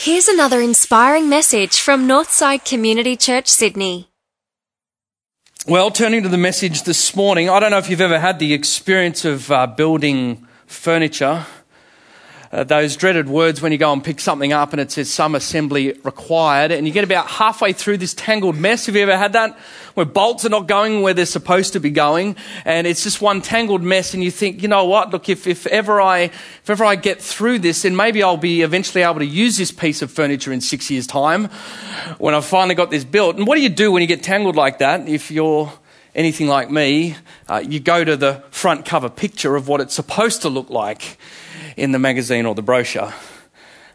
Here's another inspiring message from Northside Community Church, Sydney. Well, turning to the message this morning, I don't know if you've ever had the experience of uh, building furniture uh, those dreaded words when you go and pick something up and it says some assembly required, and you get about halfway through this tangled mess. Have you ever had that? Where bolts are not going where they're supposed to be going, and it's just one tangled mess, and you think, you know what? Look, if, if ever I if ever I get through this, then maybe I'll be eventually able to use this piece of furniture in six years' time when I've finally got this built. And what do you do when you get tangled like that? If you're anything like me, uh, you go to the front cover picture of what it's supposed to look like in the magazine or the brochure.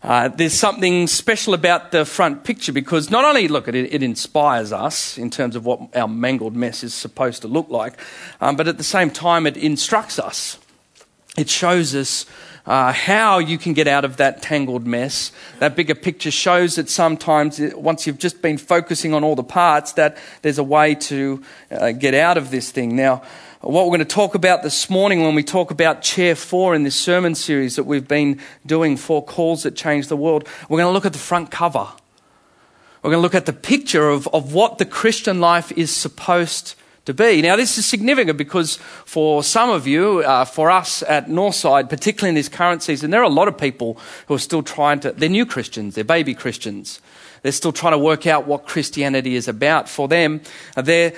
Uh, there's something special about the front picture because not only, look, it, it inspires us in terms of what our mangled mess is supposed to look like, um, but at the same time, it instructs us. It shows us uh, how you can get out of that tangled mess. That bigger picture shows that sometimes, uh, once you've just been focusing on all the parts, that there's a way to uh, get out of this thing. Now, what we're going to talk about this morning when we talk about Chair 4 in this sermon series that we've been doing for Calls That Change the World, we're going to look at the front cover. We're going to look at the picture of, of what the Christian life is supposed to be. Now, this is significant because for some of you, uh, for us at Northside, particularly in this current season, there are a lot of people who are still trying to, they're new Christians, they're baby Christians. They're still trying to work out what Christianity is about. For them, they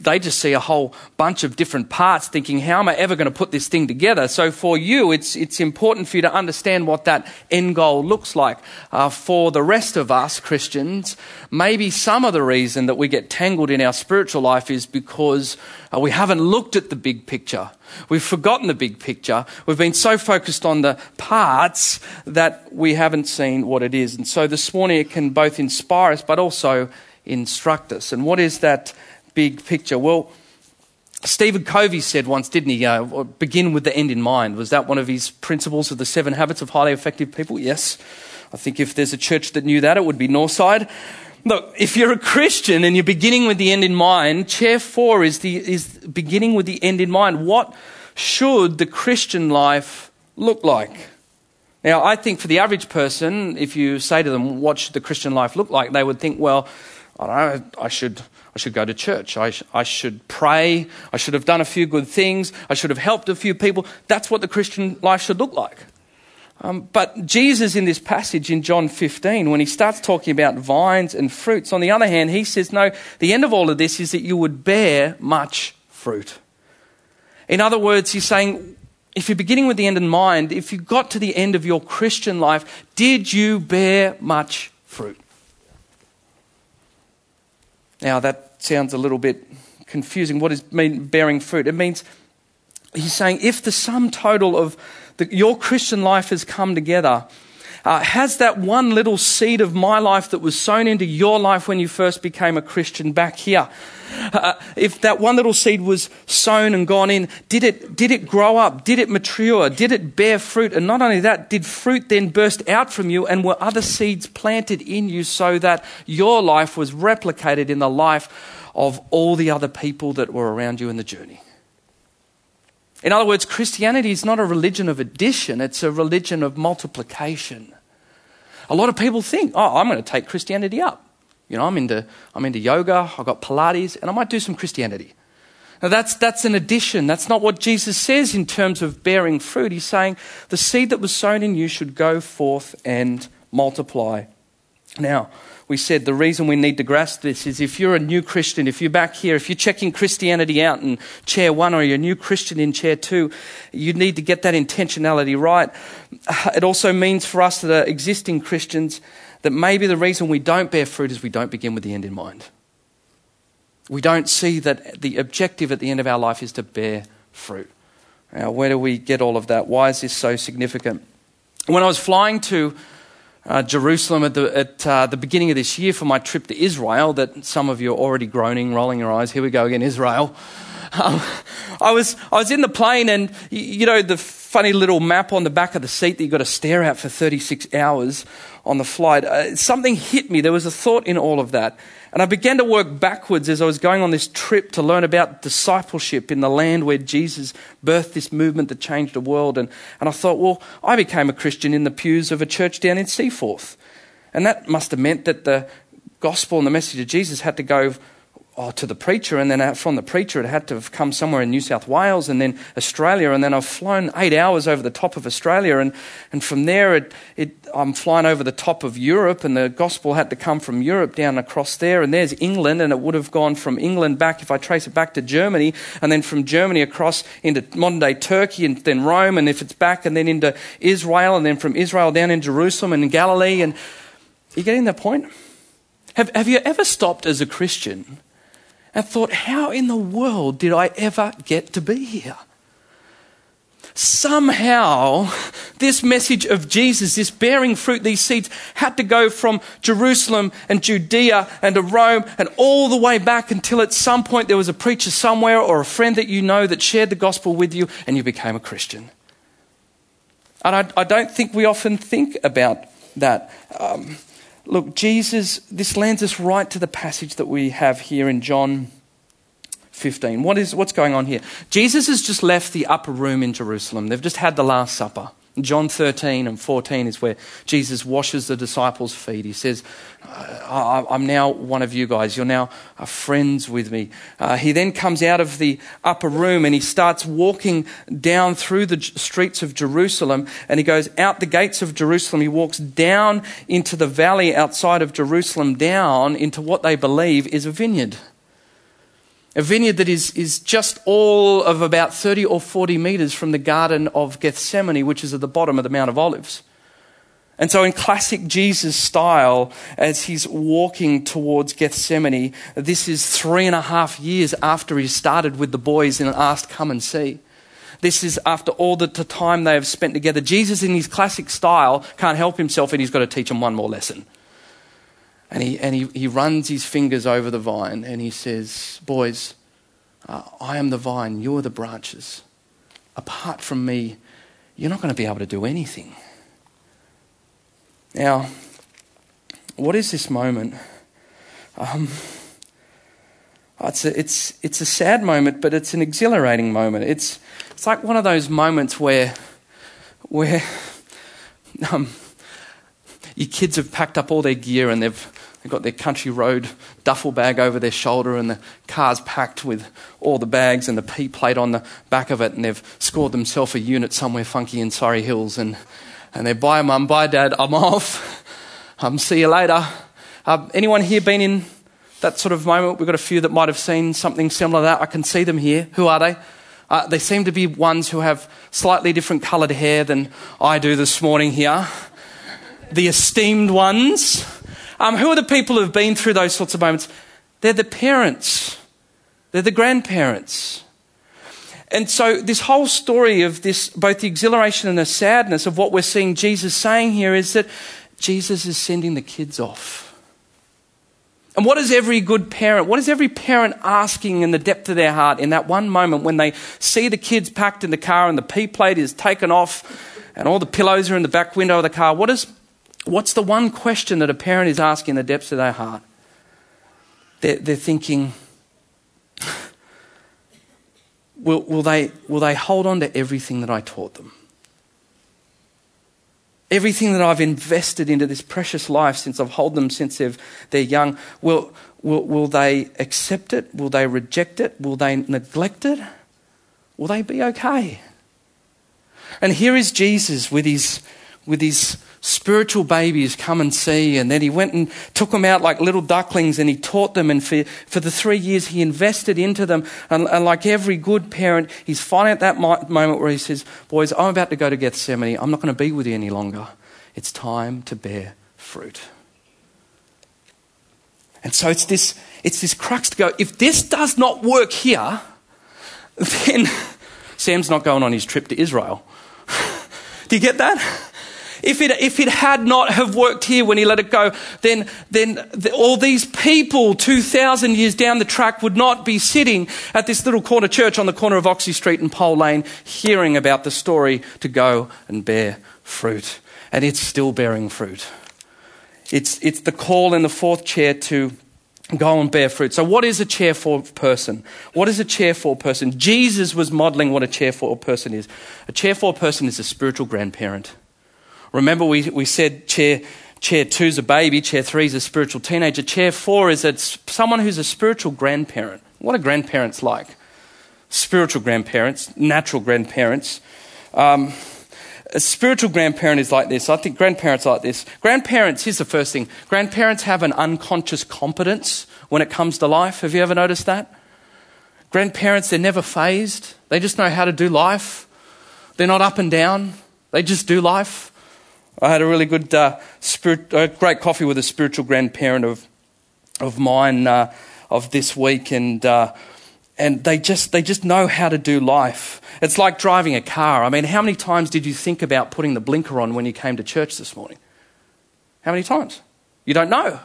they just see a whole bunch of different parts, thinking, how am I ever going to put this thing together? So for you, it's, it's important for you to understand what that end goal looks like. Uh, for the rest of us Christians, maybe some of the reason that we get tangled in our spiritual life is because uh, we haven't looked at the big picture. We've forgotten the big picture. We've been so focused on the parts that we haven't seen what it is. And so this morning it can both inspire us but also instruct us. And what is that big picture? Well, Stephen Covey said once, didn't he? Uh, begin with the end in mind. Was that one of his principles of the seven habits of highly effective people? Yes. I think if there's a church that knew that, it would be Northside. Look, if you're a Christian and you're beginning with the end in mind, chair four is, the, is beginning with the end in mind. What should the Christian life look like? Now, I think for the average person, if you say to them, what should the Christian life look like? They would think, well, I don't know, I should, I should go to church. I, sh- I should pray. I should have done a few good things. I should have helped a few people. That's what the Christian life should look like. Um, but Jesus, in this passage in John 15, when he starts talking about vines and fruits, on the other hand, he says, no, the end of all of this is that you would bear much fruit. In other words, he's saying, if you're beginning with the end in mind, if you got to the end of your Christian life, did you bear much fruit? Now, that sounds a little bit confusing. What does mean bearing fruit? It means he's saying if the sum total of the, your Christian life has come together, uh, has that one little seed of my life that was sown into your life when you first became a Christian back here, uh, if that one little seed was sown and gone in, did it, did it grow up? Did it mature? Did it bear fruit? And not only that, did fruit then burst out from you and were other seeds planted in you so that your life was replicated in the life of all the other people that were around you in the journey? In other words, Christianity is not a religion of addition, it's a religion of multiplication. A lot of people think, oh, I'm going to take Christianity up. You know, I'm into, I'm into yoga, I've got Pilates, and I might do some Christianity. Now, that's, that's an addition. That's not what Jesus says in terms of bearing fruit. He's saying the seed that was sown in you should go forth and multiply. Now, we said the reason we need to grasp this is if you're a new Christian, if you're back here, if you're checking Christianity out in chair one or you're a new Christian in chair two, you need to get that intentionality right. It also means for us that are existing Christians that maybe the reason we don't bear fruit is we don't begin with the end in mind. We don't see that the objective at the end of our life is to bear fruit. Now, where do we get all of that? Why is this so significant? When I was flying to uh, Jerusalem at, the, at uh, the beginning of this year for my trip to Israel, that some of you are already groaning, rolling your eyes. Here we go again, Israel. Um, I, was, I was in the plane, and you know, the funny little map on the back of the seat that you've got to stare at for 36 hours on the flight. Uh, something hit me. There was a thought in all of that. And I began to work backwards as I was going on this trip to learn about discipleship in the land where Jesus birthed this movement that changed the world. And, and I thought, well, I became a Christian in the pews of a church down in Seaforth. And that must have meant that the gospel and the message of Jesus had to go oh, to the preacher, and then from the preacher, it had to have come somewhere in New South Wales and then Australia, and then I've flown eight hours over the top of Australia, and, and from there, it, it, I'm flying over the top of Europe, and the gospel had to come from Europe down across there, and there's England, and it would have gone from England back, if I trace it back to Germany, and then from Germany across into modern day Turkey, and then Rome, and if it's back, and then into Israel, and then from Israel down in Jerusalem and Galilee, and are you getting the point? Have, have you ever stopped as a Christian and thought, how in the world did I ever get to be here? Somehow, this message of Jesus, this bearing fruit, these seeds, had to go from Jerusalem and Judea and to Rome and all the way back until at some point there was a preacher somewhere or a friend that you know that shared the gospel with you and you became a Christian. And I, I don't think we often think about that. Um, Look, Jesus, this lands us right to the passage that we have here in John 15. What is, what's going on here? Jesus has just left the upper room in Jerusalem. They've just had the Last Supper. John 13 and 14 is where Jesus washes the disciples' feet. He says, I'm now one of you guys. You're now friends with me. Uh, he then comes out of the upper room and he starts walking down through the streets of Jerusalem and he goes out the gates of Jerusalem. He walks down into the valley outside of Jerusalem, down into what they believe is a vineyard. A vineyard that is, is just all of about 30 or 40 meters from the Garden of Gethsemane, which is at the bottom of the Mount of Olives. And so, in classic Jesus style, as he's walking towards Gethsemane, this is three and a half years after he started with the boys and asked, Come and see. This is after all the time they have spent together. Jesus, in his classic style, can't help himself and he's got to teach them one more lesson. And he, and he, he runs his fingers over the vine and he says, Boys, uh, I am the vine, you're the branches. Apart from me, you're not going to be able to do anything. Now, what is this moment? Um, it's, a, it's, it's a sad moment, but it's an exhilarating moment. It's, it's like one of those moments where, where um, your kids have packed up all their gear and they've They've got their country road duffel bag over their shoulder, and the car's packed with all the bags and the P plate on the back of it, and they've scored themselves a unit somewhere funky in Surry Hills. And, and they're, bye, mum, bye, dad, I'm off. Um, see you later. Uh, anyone here been in that sort of moment? We've got a few that might have seen something similar to that. I can see them here. Who are they? Uh, they seem to be ones who have slightly different coloured hair than I do this morning here. The esteemed ones. Um, who are the people who have been through those sorts of moments? They're the parents, they're the grandparents. And so, this whole story of this, both the exhilaration and the sadness of what we're seeing Jesus saying here is that Jesus is sending the kids off. And what is every good parent, what is every parent asking in the depth of their heart in that one moment when they see the kids packed in the car and the P plate is taken off and all the pillows are in the back window of the car? What is What's the one question that a parent is asking in the depths of their heart? They're, they're thinking, will, will, they, will they hold on to everything that I taught them? Everything that I've invested into this precious life since I've held them since they're, they're young, will, will, will they accept it? Will they reject it? Will they neglect it? Will they be okay? And here is Jesus with his, with his spiritual babies come and see. And then he went and took them out like little ducklings and he taught them. And for, for the three years, he invested into them. And, and like every good parent, he's finally at that moment where he says, Boys, I'm about to go to Gethsemane. I'm not going to be with you any longer. It's time to bear fruit. And so it's this, it's this crux to go, if this does not work here, then Sam's not going on his trip to Israel. Do you get that? If it, if it had not have worked here when he let it go, then, then the, all these people 2,000 years down the track would not be sitting at this little corner church on the corner of Oxley Street and Pole Lane hearing about the story to go and bear fruit. And it's still bearing fruit. It's, it's the call in the fourth chair to go and bear fruit. So, what is a chair four person? What is a chair four person? Jesus was modeling what a chair four person is. A chair four person is a spiritual grandparent. Remember, we, we said chair, Chair two is a baby. Chair three is a spiritual teenager. Chair four is a, someone who's a spiritual grandparent. What are grandparents like? Spiritual grandparents, natural grandparents. Um, a spiritual grandparent is like this. I think grandparents are like this. Grandparents, here's the first thing grandparents have an unconscious competence when it comes to life. Have you ever noticed that? Grandparents, they're never phased. They just know how to do life. They're not up and down. They just do life. I had a really good, uh, spirit, uh, great coffee with a spiritual grandparent of, of mine uh, of this week, and uh, and they just they just know how to do life. It's like driving a car. I mean, how many times did you think about putting the blinker on when you came to church this morning? How many times? You don't know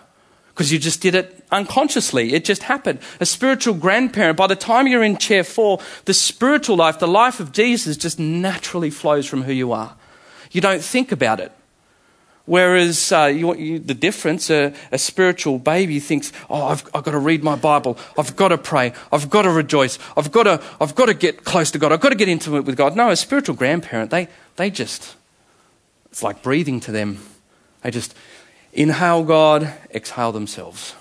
because you just did it unconsciously. It just happened. A spiritual grandparent, by the time you're in chair four, the spiritual life, the life of Jesus just naturally flows from who you are. You don't think about it. Whereas uh, you, you, the difference, uh, a spiritual baby thinks, oh, I've, I've, got to read my Bible. I've got to pray. I've got to rejoice. I've got to, I've got to get close to God. I've got to get intimate with God. No, a spiritual grandparent, they, they just, it's like breathing to them. They just inhale God, exhale themselves.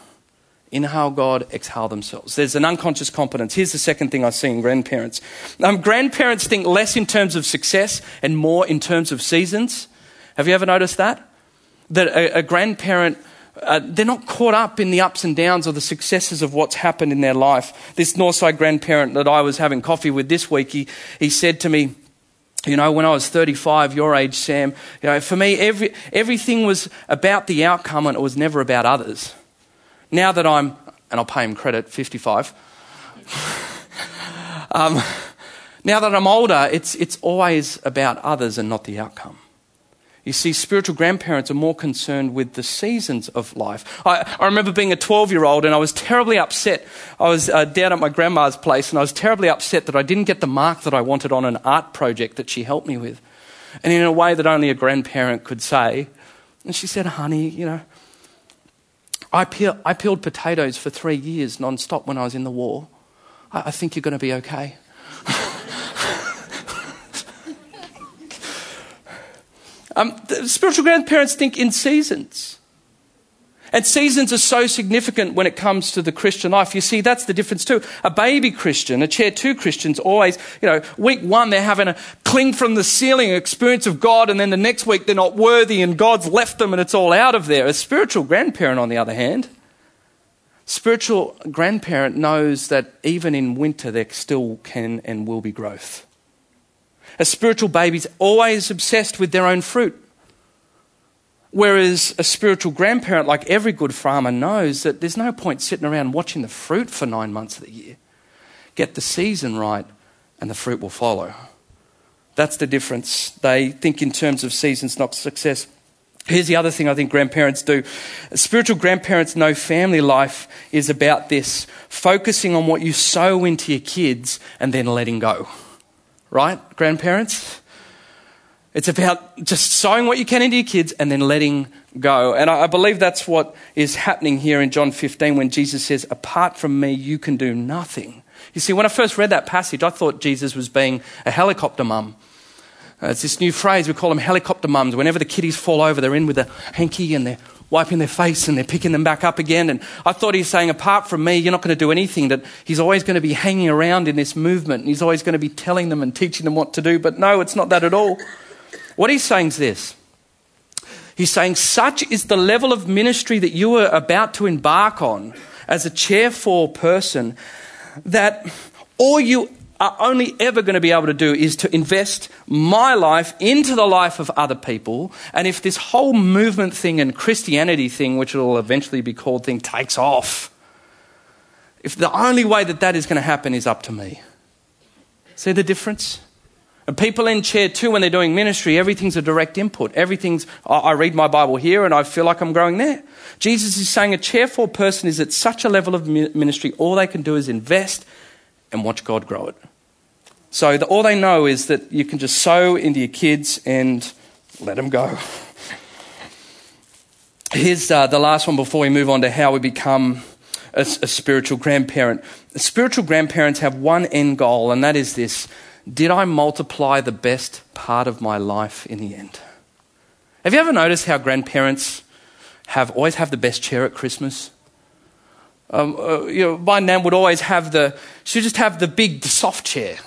Inhale God, exhale themselves. There's an unconscious competence. Here's the second thing I see in grandparents. Um, grandparents think less in terms of success and more in terms of seasons. Have you ever noticed that? That a, a grandparent uh, they're not caught up in the ups and downs or the successes of what's happened in their life. This Northside grandparent that I was having coffee with this week, he, he said to me, you know, when I was 35, your age, Sam, you know, for me, every, everything was about the outcome and it was never about others. Now that I'm, and I'll pay him credit, 55, um, now that I'm older, it's, it's always about others and not the outcome. You see, spiritual grandparents are more concerned with the seasons of life. I, I remember being a 12 year old and I was terribly upset. I was uh, down at my grandma's place and I was terribly upset that I didn't get the mark that I wanted on an art project that she helped me with. And in a way that only a grandparent could say. And she said, honey, you know, I, peel, I peeled potatoes for three years non stop when I was in the war. I, I think you're going to be okay. Um, spiritual grandparents think in seasons. And seasons are so significant when it comes to the Christian life. You see, that's the difference too. A baby Christian, a chair two Christian's always, you know, week one they're having a cling from the ceiling experience of God, and then the next week they're not worthy and God's left them and it's all out of there. A spiritual grandparent, on the other hand, spiritual grandparent knows that even in winter there still can and will be growth. A spiritual baby's always obsessed with their own fruit. Whereas a spiritual grandparent, like every good farmer, knows that there's no point sitting around watching the fruit for nine months of the year. Get the season right, and the fruit will follow. That's the difference. They think in terms of seasons, not success. Here's the other thing I think grandparents do. Spiritual grandparents know family life is about this focusing on what you sow into your kids and then letting go right, grandparents? It's about just sowing what you can into your kids and then letting go. And I, believe that's what is happening here in John 15 when Jesus says, Apart from me, you can do nothing. You see, when I first read that passage, I thought Jesus was being a helicopter mum. Uh, it's this new phrase, we call them helicopter mums. Whenever the kiddies fall over, they're in with a hanky and they're wiping their face and they're picking them back up again. And I thought he's saying, apart from me, you're not going to do anything, that he's always going to be hanging around in this movement and he's always going to be telling them and teaching them what to do. But no, it's not that at all. What he's saying is this. He's saying, such is the level of ministry that you are about to embark on as a chair four person that all you are only ever going to be able to do is to invest my life into the life of other people. And if this whole movement thing and Christianity thing, which will eventually be called thing, takes off, if the only way that that is going to happen is up to me. See the difference? And people in chair two, when they're doing ministry, everything's a direct input. Everything's, I read my Bible here and I feel like I'm growing there. Jesus is saying a chair four person is at such a level of ministry, all they can do is invest and watch God grow it. So the, all they know is that you can just sow into your kids and let them go. Here's uh, the last one before we move on to how we become a, a spiritual grandparent. Spiritual grandparents have one end goal, and that is this Did I multiply the best part of my life in the end? Have you ever noticed how grandparents have always have the best chair at Christmas. Um, uh, you know, my nan would always have the, she would just have the big soft chair.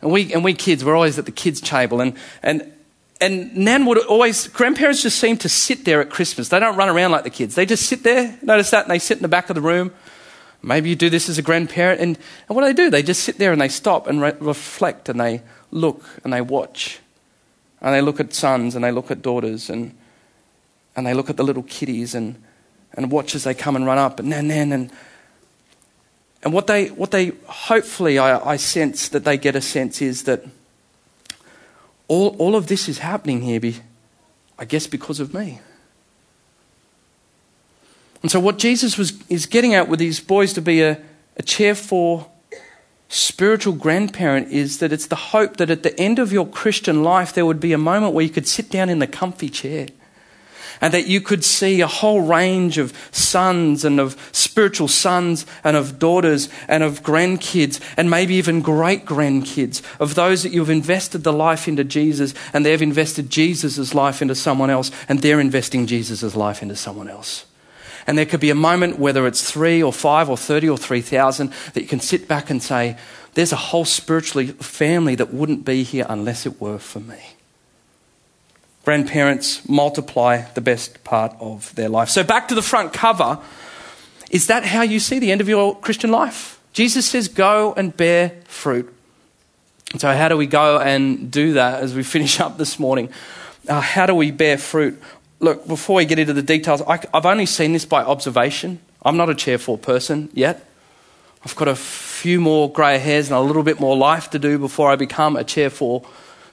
And we, and we kids were always at the kids' table. And, and, and Nan would always, grandparents just seem to sit there at Christmas. They don't run around like the kids. They just sit there. Notice that? And they sit in the back of the room. Maybe you do this as a grandparent. And, and what do they do? They just sit there and they stop and re- reflect and they look and they watch. And they look at sons and they look at daughters and, and they look at the little kiddies and, and watch as they come and run up and then, nan, and, and what they, what they hopefully, I, I sense that they get a sense is that all, all of this is happening here, be, I guess, because of me. And so, what Jesus was, is getting at with these boys to be a, a chair four spiritual grandparent is that it's the hope that at the end of your Christian life, there would be a moment where you could sit down in the comfy chair and that you could see a whole range of sons and of spiritual sons and of daughters and of grandkids and maybe even great grandkids of those that you've invested the life into Jesus and they've invested Jesus' life into someone else and they're investing Jesus' life into someone else. And there could be a moment, whether it's three or five or 30 or 3,000, that you can sit back and say, there's a whole spiritually family that wouldn't be here unless it were for me grandparents multiply the best part of their life. So, back to the front cover. Is that how you see the end of your Christian life? Jesus says, Go and bear fruit. So, how do we go and do that as we finish up this morning? Uh, how do we bear fruit? Look, before we get into the details, I, I've only seen this by observation. I'm not a chair four person yet. I've got a few more grey hairs and a little bit more life to do before I become a chair four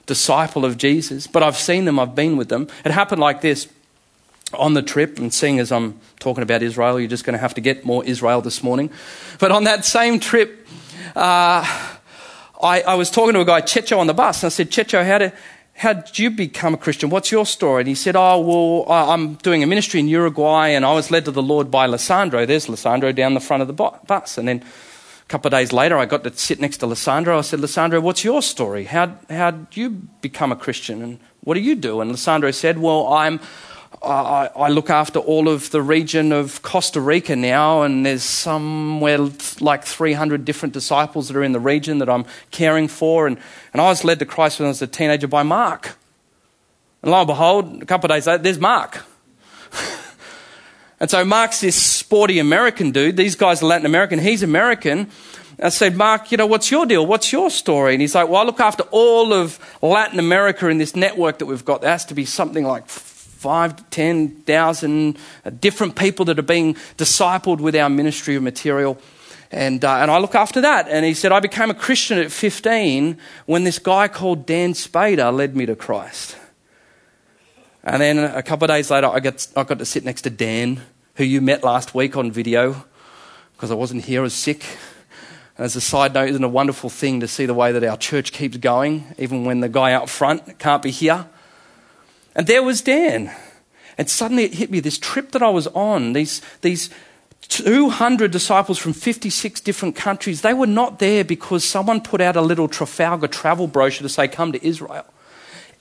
disciple of Jesus, but I've seen them, I've been with them. It happened like this on the trip, and seeing as I'm talking about Israel, you're just going to have to get more Israel this morning. But on that same trip, uh, I, I, was talking to a guy, Checho, on the bus, and I said, Checho, how did, how did you become a Christian? What's your story? And he said, Oh, well, I'm doing a ministry in Uruguay, and I was led to the Lord by Lissandro. There's Lissandro down the front of the bus. And then a couple of days later, I got to sit next to Lissandro. I said, Lissandro, what's your story? How how did you become a Christian? And what do you do? And Lissandro said, Well, I'm. I, I look after all of the region of Costa Rica now, and there's somewhere like 300 different disciples that are in the region that I'm caring for. And, and I was led to Christ when I was a teenager by Mark. And lo and behold, a couple of days later, there's Mark. And so Mark's this sporty American dude. These guys are Latin American. He's American. I said, Mark, you know, what's your deal? What's your story? And he's like, well, I look after all of Latin America in this network that we've got. There has to be something like five to 10,000 different people that are being discipled with our ministry of material. And, uh, and I look after that. And he said, I became a Christian at 15 when this guy called Dann Spader led me to Christ. And then a couple of days later, I got, I got to sit next to Dann, who you met last week on video, because I wasn't here, I was sick. As a side note, isn't a wonderful thing to see the way that our church keeps going, even when the guy out front can't be here? And there was Dann. And suddenly it hit me this trip that I was on, these, these 200 disciples from 56 different countries, they were not there because someone put out a little Trafalgar travel brochure to say, come to Israel.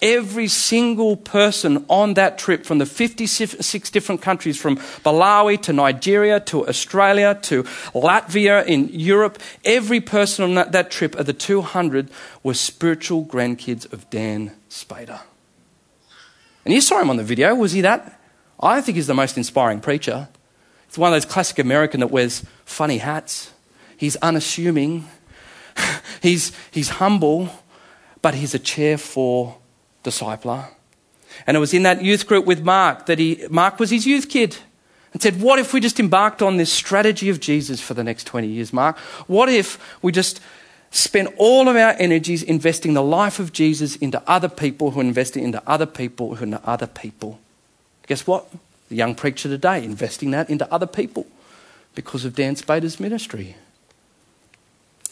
Every single person on that trip from the 56 different countries, from Malawi to Nigeria to Australia to Latvia in Europe, every person on that, that trip of the 200 were spiritual grandkids of Dann Spader. And you saw him on the video. Was he that? I think he's the most inspiring preacher. He's one of those classic American that wears funny hats. He's unassuming. he's, he's humble, but he's a chair four discipler. And it was in that youth group with Mark that he, Mark was his youth kid and said, What if we just embarked on this strategy of Jesus for the next 20 years, Mark? What if we just spent all of our energies investing the life of Jesus into other people who invested into other people who into other people? Guess what? The young preacher today investing that into other people because of Dann Spader's ministry.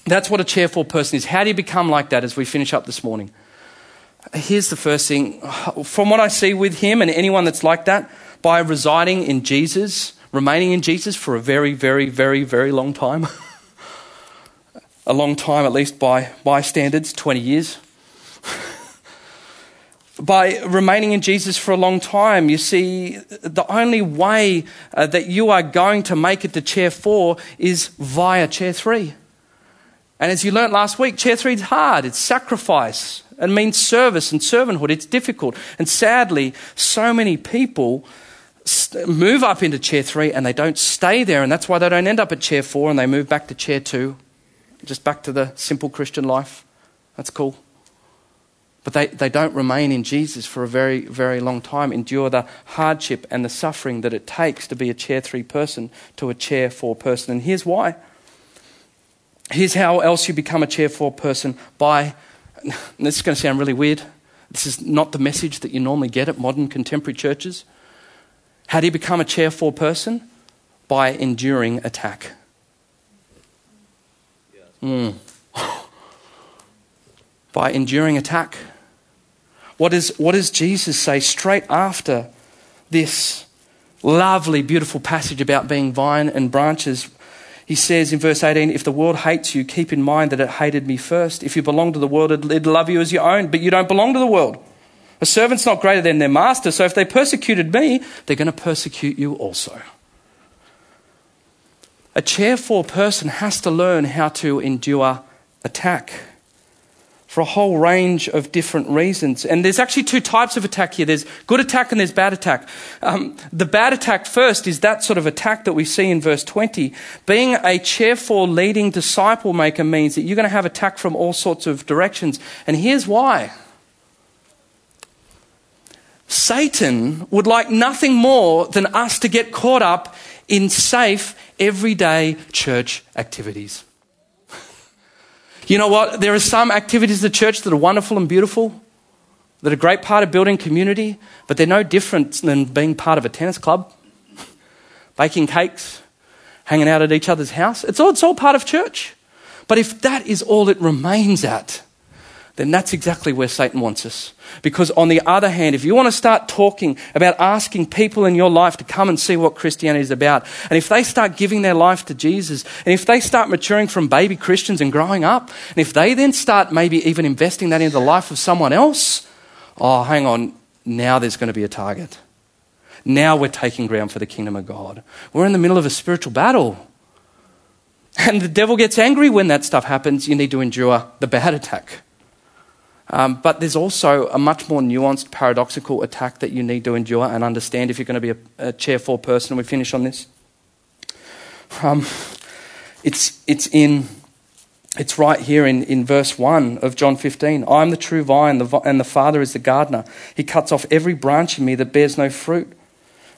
That's what a cheerful person is. How do you become like that as we finish up this morning? Here's the first thing. From what I see with him and anyone that's like that, by residing in Jesus, remaining in Jesus for a very, very, very, very long time, a long time at least by my standards, 20 years. by remaining in Jesus for a long time. You see, the only way uh, that you are going to make it to chair four is via chair three. And as you learnt last week, chair three is hard. It's sacrifice. It means service and servanthood. It's difficult. And sadly, so many people move up into chair three and they don't stay there. And that's why they don't end up at chair four and they move back to chair two. Just back to the simple Christian life. That's cool. But they, they don't remain in Jesus for a very, very long time, endure the hardship and the suffering that it takes to be a chair three person to a chair four person. And here's why. Here's how else you become a chair four person by, this is going to sound really weird. This is not the message that you normally get at modern contemporary churches. How do you become a chair four person? By enduring attack. Mm. by enduring attack. What, is, what does Jesus say straight after this lovely, beautiful passage about being vine and branches? He says in verse 18, If the world hates you, keep in mind that it hated me first. If you belong to the world, it'd love you as your own, but you don't belong to the world. A servant's not greater than their master, so if they persecuted me, they're going to persecute you also. A chair four person has to learn how to endure attack for a whole range of different reasons. And there's actually two types of attack here there's good attack and there's bad attack. Um, the bad attack first is that sort of attack that we see in verse 20. Being a cheerful, leading disciple maker means that you're going to have attack from all sorts of directions. And here's why. Satan would like nothing more than us to get caught up in safe, everyday church activities. You know what? There are some activities of the church that are wonderful and beautiful, that are a great part of building community, but they're no different than being part of a tennis club, baking cakes, hanging out at each other's house. It's all, it's all part of church. But if that is all it remains at, then that's exactly where Satan wants us. Because on the other hand, if you want to start talking about asking people in your life to come and see what Christianity is about, and if they start giving their life to Jesus, and if they start maturing from baby Christians and growing up, and if they then start maybe even investing that into the life of someone else, oh, hang on, now there's going to be a target. Now we're taking ground for the kingdom of God. We're in the middle of a spiritual battle. And the devil gets angry when that stuff happens. You need to endure the bad attack. Um, but there's also a much more nuanced, paradoxical attack that you need to endure and understand if you're going to be a, a chair four person. We finish on this. Um, it's, it's in it's right here in, in verse 1 of John 15. I am the true vine, the, and the Father is the gardener. He cuts off every branch in me that bears no fruit.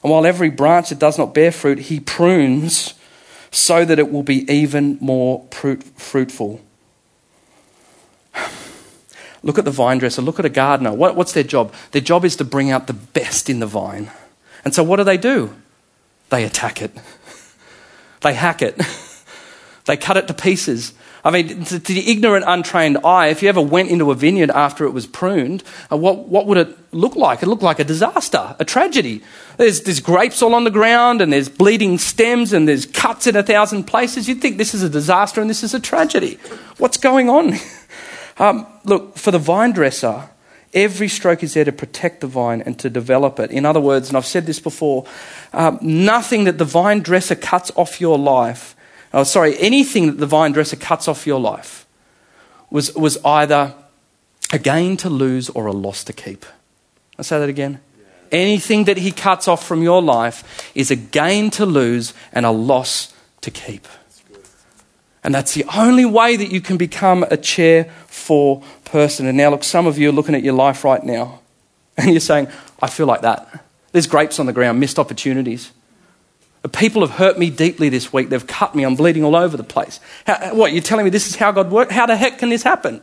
And while every branch that does not bear fruit, he prunes so that it will be even more fruit, fruitful. Look at the vine dresser, look at a gardener. What, what's their job? Their job is to bring out the best in the vine. And so what do they do? They attack it, they hack it, they cut it to pieces. I mean, to the ignorant, untrained eye, if you ever went into a vineyard after it was pruned, uh, what, what would it look like? It looked like a disaster, a tragedy. There's, there's grapes all on the ground, and there's bleeding stems, and there's cuts in a thousand places. You'd think this is a disaster and this is a tragedy. What's going on? Um, look, for the vine dresser, every stroke is there to protect the vine and to develop it. In other words, and I've said this before, um, nothing that the vine dresser cuts off your life, oh, sorry, anything that the vine dresser cuts off your life was, was either a gain to lose or a loss to keep. I'll say that again. Anything that he cuts off from your life is a gain to lose and a loss to keep. And that's the only way that you can become a chair four person. And now, look, some of you are looking at your life right now and you're saying, I feel like that. There's grapes on the ground, missed opportunities. People have hurt me deeply this week. They've cut me. I'm bleeding all over the place. How, uh, what, you're telling me this is how God works? How the heck can this happen?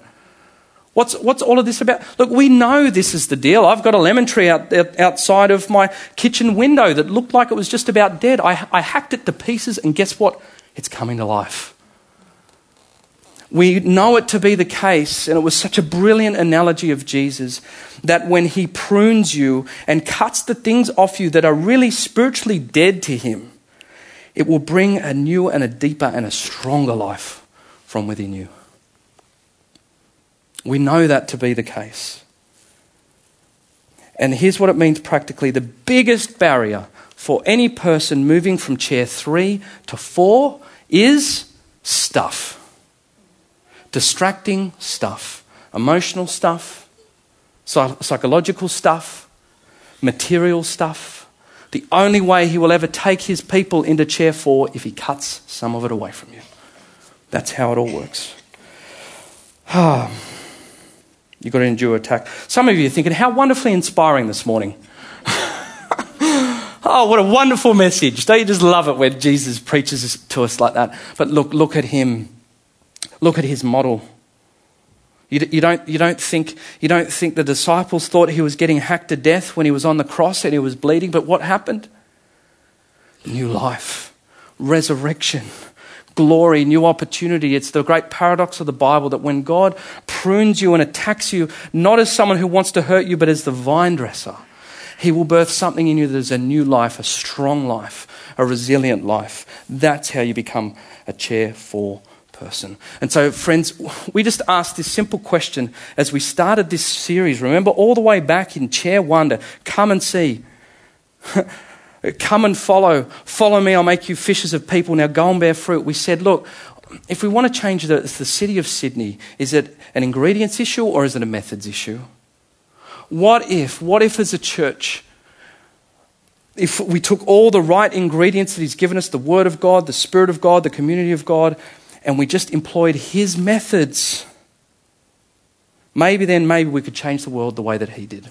What's, what's all of this about? Look, we know this is the deal. I've got a lemon tree out, outside of my kitchen window that looked like it was just about dead. I, I hacked it to pieces, and guess what? It's coming to life. We know it to be the case, and it was such a brilliant analogy of Jesus, that when he prunes you and cuts the things off you that are really spiritually dead to him, it will bring a new and a deeper and a stronger life from within you. We know that to be the case. And here's what it means practically the biggest barrier for any person moving from chair three to four is stuff. Distracting stuff, emotional stuff, psychological stuff, material stuff. The only way he will ever take his people into chair four if he cuts some of it away from you. That's how it all works. You've got to endure attack. Some of you are thinking, how wonderfully inspiring this morning. oh, what a wonderful message. Don't you just love it when Jesus preaches to us like that? But look, look at him. Look at his model. You, you, don't, you, don't think, you don't think the disciples thought he was getting hacked to death when he was on the cross and he was bleeding, but what happened? New life, resurrection glory, new opportunity. It's the great paradox of the Bible that when God prunes you and attacks you, not as someone who wants to hurt you, but as the vine dresser, He will birth something in you that is a new life, a strong life, a resilient life. That's how you become a chair four person. And so, friends, we just asked this simple question as we started this series. Remember, all the way back in chair two come and see. Come and follow. Follow me, I'll make you fishers of people. Now go and bear fruit. We said, look, if we want to change the, the city of Sydney, is it an ingredients issue or is it a methods issue? What if, what if as a church, if we took all the right ingredients that He's given us the Word of God, the Spirit of God, the community of God, and we just employed His methods, maybe then maybe we could change the world the way that He did.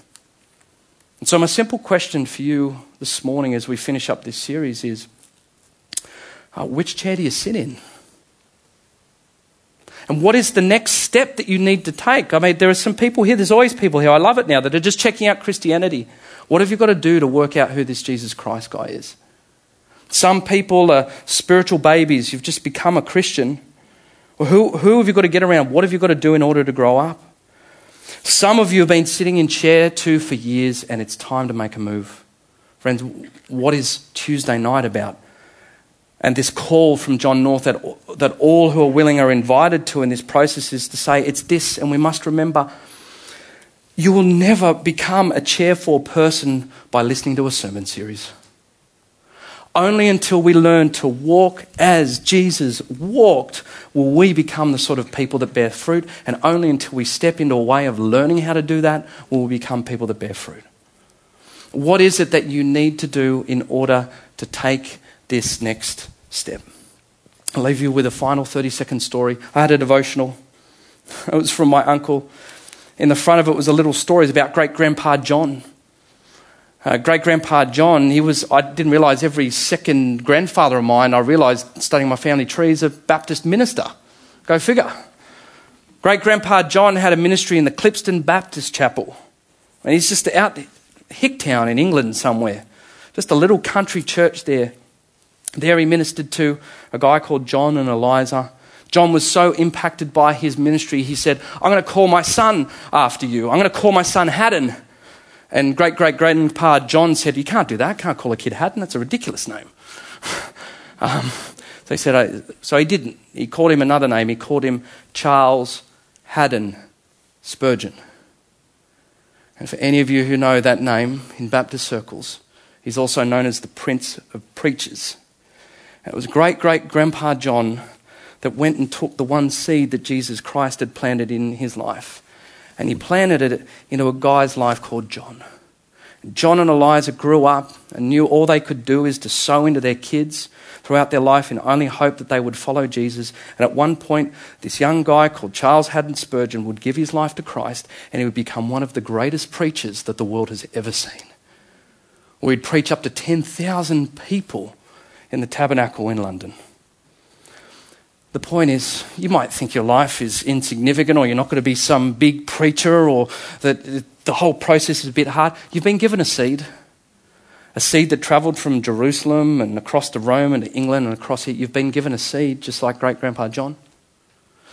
And so, my simple question for you this morning as we finish up this series is uh, which chair do you sit in? And what is the next step that you need to take? I mean, there are some people here, there's always people here, I love it now, that are just checking out Christianity. What have you got to do to work out who this Jesus Christ guy is? Some people are spiritual babies, you've just become a Christian. Well, who, who have you got to get around? What have you got to do in order to grow up? Some of you have been sitting in chair two for years and it's time to make a move. Friends, what is Tuesday night about? And this call from John North that, that all who are willing are invited to in this process is to say it's this, and we must remember you will never become a chair four person by listening to a sermon series. Only until we learn to walk as Jesus walked will we become the sort of people that bear fruit. And only until we step into a way of learning how to do that will we become people that bear fruit. What is it that you need to do in order to take this next step? I'll leave you with a final 30 second story. I had a devotional. It was from my uncle. In the front of it was a little story about great grandpa John uh, great grandpa John, he was, I didn't realize every second grandfather of mine, I realized studying my family tree, is a Baptist minister. Go figure. Great grandpa John had a ministry in the Clipston Baptist Chapel. And he's just out Hicktown in England somewhere. Just a little country church there. There he ministered to a guy called John and Eliza. John was so impacted by his ministry, he said, I'm going to call my son after you. I'm going to call my son Haddon. And great great grandpa John said, You can't do that. Can't call a kid Haddon. That's a ridiculous name. um, so he said, So he didn't. He called him another name. He called him Charles Haddon Spurgeon. And for any of you who know that name in Baptist circles, he's also known as the Prince of Preachers. And it was great great grandpa John that went and took the one seed that Jesus Christ had planted in his life and he planted it into a guy's life called John. John and Eliza grew up and knew all they could do is to sow into their kids throughout their life in only hope that they would follow Jesus. And at one point, this young guy called Charles Haddon Spurgeon would give his life to Christ and he would become one of the greatest preachers that the world has ever seen. We'd preach up to 10,000 people in the tabernacle in London. The point is, you might think your life is insignificant or you're not going to be some big preacher or that the whole process is a bit hard. You've been given a seed, a seed that traveled from Jerusalem and across to Rome and to England and across here. You've been given a seed, just like great grandpa John,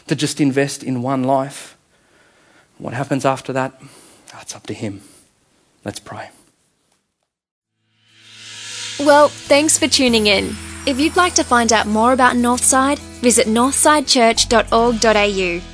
to just invest in one life. What happens after that? That's up to him. Let's pray. Well, thanks for tuning in. If you'd like to find out more about Northside, visit northsidechurch.org.au.